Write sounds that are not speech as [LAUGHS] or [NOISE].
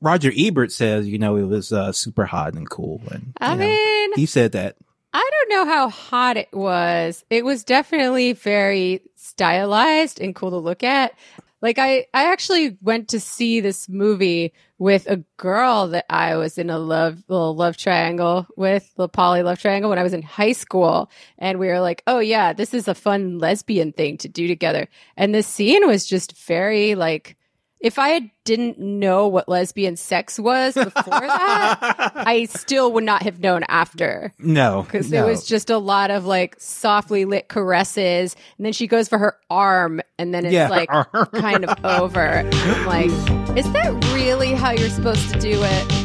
Roger Ebert says, you know, it was uh, super hot and cool. And I know, mean, he said that. I don't know how hot it was. It was definitely very stylized and cool to look at. Like I, I actually went to see this movie with a girl that I was in a love little love triangle with, the poly love triangle when I was in high school. And we were like, oh yeah, this is a fun lesbian thing to do together. And the scene was just very like if I didn't know what lesbian sex was before that, [LAUGHS] I still would not have known after No, because no. it was just a lot of like softly lit caresses, and then she goes for her arm, and then it's Yeah, like [LAUGHS] kind of over. I'm like, is that really how you're supposed to do it?